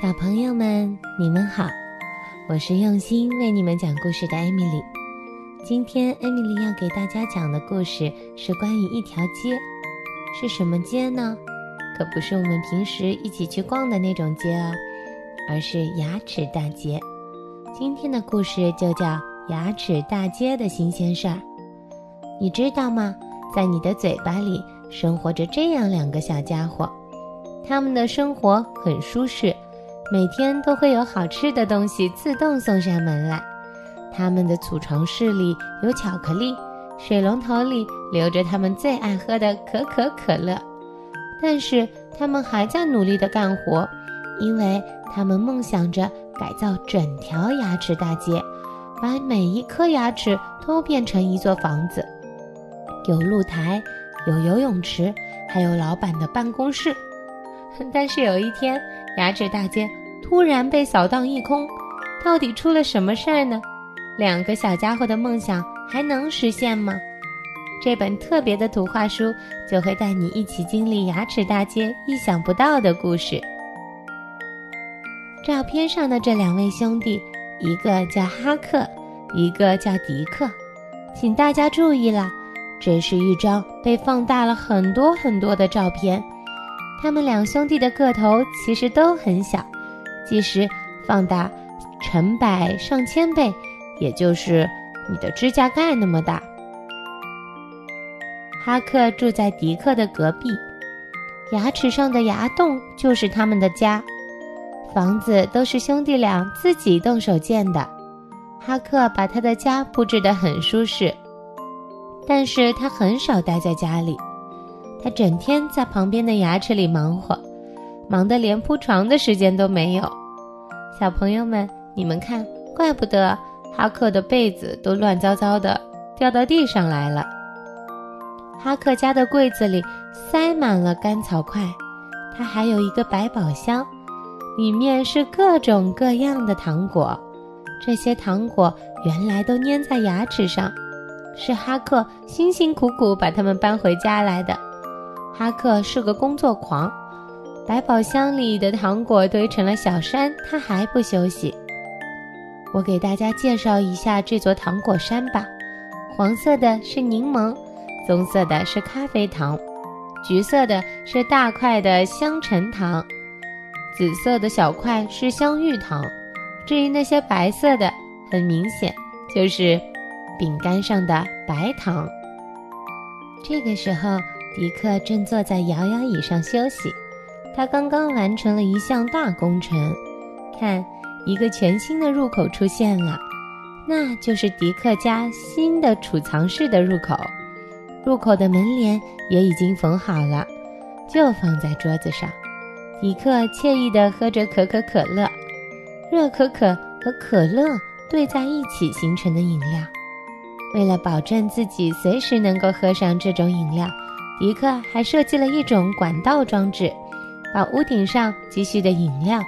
小朋友们，你们好，我是用心为你们讲故事的艾米丽。今天艾米丽要给大家讲的故事是关于一条街，是什么街呢？可不是我们平时一起去逛的那种街哦，而是牙齿大街。今天的故事就叫牙齿大街的新鲜事儿。你知道吗？在你的嘴巴里生活着这样两个小家伙，他们的生活很舒适。每天都会有好吃的东西自动送上门来，他们的储藏室里有巧克力，水龙头里流着他们最爱喝的可口可乐。但是他们还在努力地干活，因为他们梦想着改造整条牙齿大街，把每一颗牙齿都变成一座房子，有露台，有游泳池，还有老板的办公室。但是有一天，牙齿大街突然被扫荡一空，到底出了什么事儿呢？两个小家伙的梦想还能实现吗？这本特别的图画书就会带你一起经历牙齿大街意想不到的故事。照片上的这两位兄弟，一个叫哈克，一个叫迪克，请大家注意了，这是一张被放大了很多很多的照片。他们两兄弟的个头其实都很小，即使放大成百上千倍，也就是你的指甲盖那么大。哈克住在迪克的隔壁，牙齿上的牙洞就是他们的家。房子都是兄弟俩自己动手建的。哈克把他的家布置得很舒适，但是他很少待在家里。他整天在旁边的牙齿里忙活，忙得连铺床的时间都没有。小朋友们，你们看，怪不得哈克的被子都乱糟糟的，掉到地上来了。哈克家的柜子里塞满了干草块，他还有一个百宝箱，里面是各种各样的糖果。这些糖果原来都粘在牙齿上，是哈克辛辛苦苦把它们搬回家来的。哈克是个工作狂，百宝箱里的糖果堆成了小山，他还不休息。我给大家介绍一下这座糖果山吧：黄色的是柠檬，棕色的是咖啡糖，橘色的是大块的香橙糖，紫色的小块是香芋糖。至于那些白色的，很明显就是饼干上的白糖。这个时候。迪克正坐在摇摇椅上休息，他刚刚完成了一项大工程。看，一个全新的入口出现了，那就是迪克家新的储藏室的入口。入口的门帘也已经缝好了，就放在桌子上。迪克惬意地喝着可口可乐，热可可和可乐兑在一起形成的饮料。为了保证自己随时能够喝上这种饮料。迪克还设计了一种管道装置，把屋顶上积蓄的饮料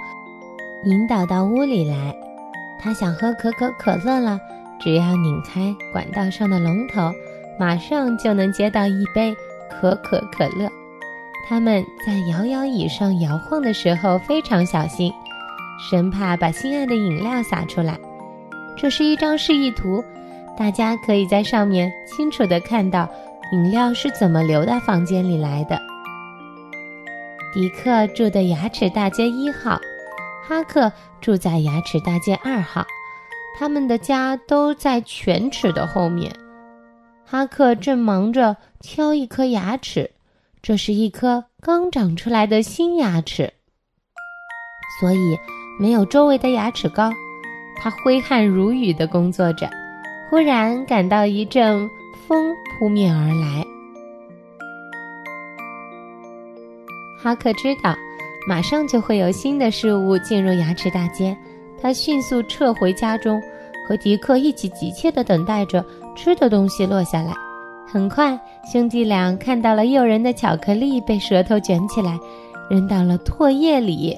引导到屋里来。他想喝可口可乐了，只要拧开管道上的龙头，马上就能接到一杯可口可乐。他们在摇摇椅上摇晃的时候非常小心，生怕把心爱的饮料洒出来。这是一张示意图，大家可以在上面清楚地看到。饮料是怎么流到房间里来的？迪克住的牙齿大街一号，哈克住在牙齿大街二号，他们的家都在犬齿的后面。哈克正忙着挑一颗牙齿，这是一颗刚长出来的新牙齿，所以没有周围的牙齿高。他挥汗如雨地工作着，忽然感到一阵。风扑面而来，哈克知道，马上就会有新的事物进入牙齿大街。他迅速撤回家中，和迪克一起急切地等待着吃的东西落下来。很快，兄弟俩看到了诱人的巧克力被舌头卷起来，扔到了唾液里。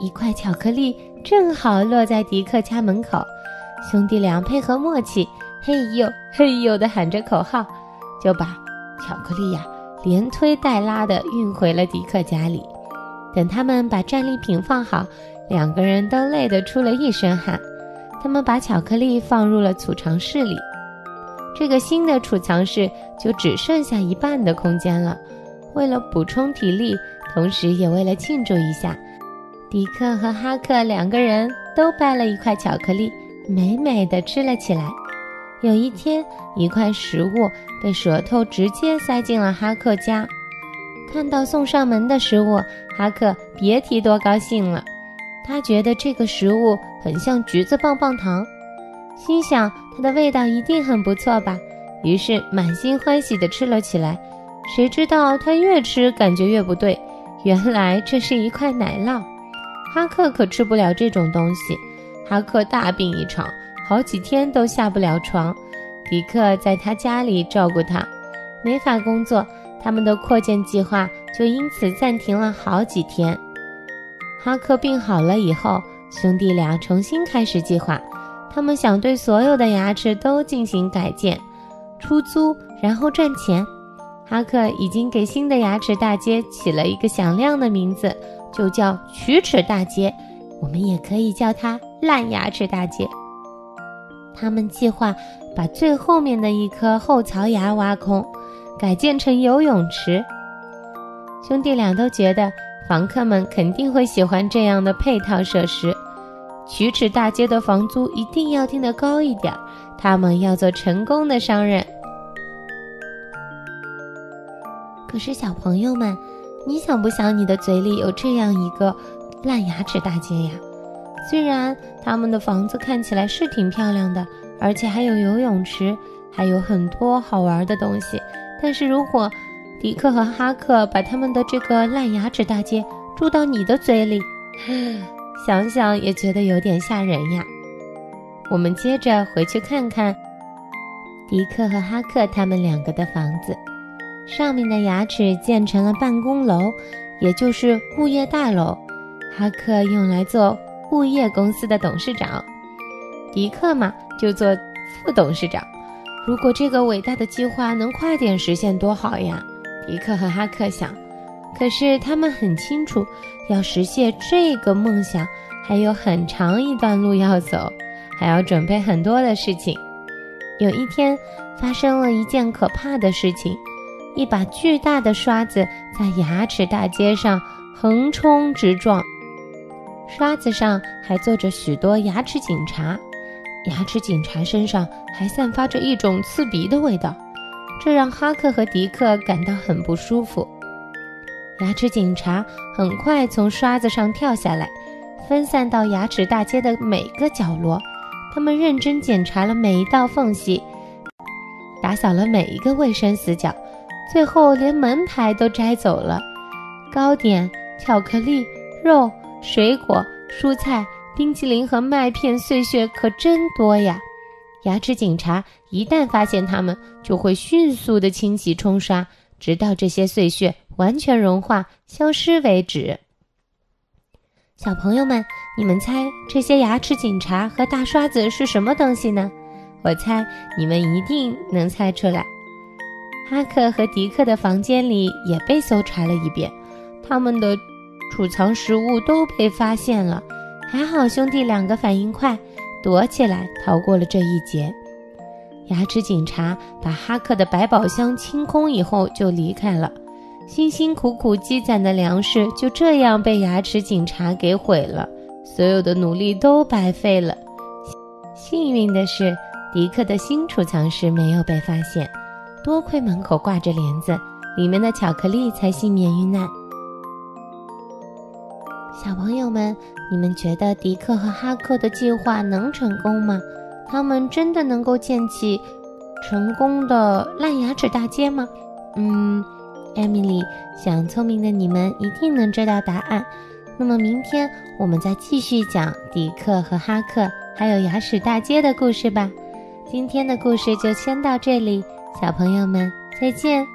一块巧克力正好落在迪克家门口，兄弟俩配合默契。嘿呦嘿呦地喊着口号，就把巧克力呀连推带拉的运回了迪克家里。等他们把战利品放好，两个人都累得出了一身汗。他们把巧克力放入了储藏室里，这个新的储藏室就只剩下一半的空间了。为了补充体力，同时也为了庆祝一下，迪克和哈克两个人都掰了一块巧克力，美美的吃了起来。有一天，一块食物被舌头直接塞进了哈克家。看到送上门的食物，哈克别提多高兴了。他觉得这个食物很像橘子棒棒糖，心想它的味道一定很不错吧，于是满心欢喜地吃了起来。谁知道他越吃感觉越不对，原来这是一块奶酪。哈克可吃不了这种东西，哈克大病一场，好几天都下不了床。迪克在他家里照顾他，没法工作，他们的扩建计划就因此暂停了好几天。哈克病好了以后，兄弟俩重新开始计划，他们想对所有的牙齿都进行改建，出租，然后赚钱。哈克已经给新的牙齿大街起了一个响亮的名字，就叫龋齿大街。我们也可以叫它烂牙齿大街。他们计划把最后面的一颗后槽牙挖空，改建成游泳池。兄弟俩都觉得房客们肯定会喜欢这样的配套设施。龋齿大街的房租一定要定得高一点，他们要做成功的商人。可是，小朋友们，你想不想你的嘴里有这样一个烂牙齿大街呀？虽然他们的房子看起来是挺漂亮的，而且还有游泳池，还有很多好玩的东西，但是如果迪克和哈克把他们的这个烂牙齿大街住到你的嘴里，想想也觉得有点吓人呀。我们接着回去看看迪克和哈克他们两个的房子。上面的牙齿建成了办公楼，也就是物业大楼。哈克用来做物业公司的董事长，迪克嘛就做副董事长。如果这个伟大的计划能快点实现多好呀！迪克和哈克想。可是他们很清楚，要实现这个梦想还有很长一段路要走，还要准备很多的事情。有一天，发生了一件可怕的事情。一把巨大的刷子在牙齿大街上横冲直撞，刷子上还坐着许多牙齿警察，牙齿警察身上还散发着一种刺鼻的味道，这让哈克和迪克感到很不舒服。牙齿警察很快从刷子上跳下来，分散到牙齿大街的每个角落，他们认真检查了每一道缝隙，打扫了每一个卫生死角。最后连门牌都摘走了，糕点、巧克力、肉、水果、蔬菜、冰淇淋和麦片碎屑可真多呀！牙齿警察一旦发现它们，就会迅速地清洗冲刷，直到这些碎屑完全融化消失为止。小朋友们，你们猜这些牙齿警察和大刷子是什么东西呢？我猜你们一定能猜出来。哈克和迪克的房间里也被搜查了一遍，他们的储藏食物都被发现了。还好兄弟两个反应快，躲起来逃过了这一劫。牙齿警察把哈克的百宝箱清空以后就离开了，辛辛苦苦积攒的粮食就这样被牙齿警察给毁了，所有的努力都白费了。幸运的是，迪克的新储藏室没有被发现。多亏门口挂着帘子，里面的巧克力才幸免于难。小朋友们，你们觉得迪克和哈克的计划能成功吗？他们真的能够建起成功的烂牙齿大街吗？嗯，艾米丽想，聪明的你们一定能知道答案。那么明天我们再继续讲迪克和哈克还有牙齿大街的故事吧。今天的故事就先到这里。小朋友们，再见。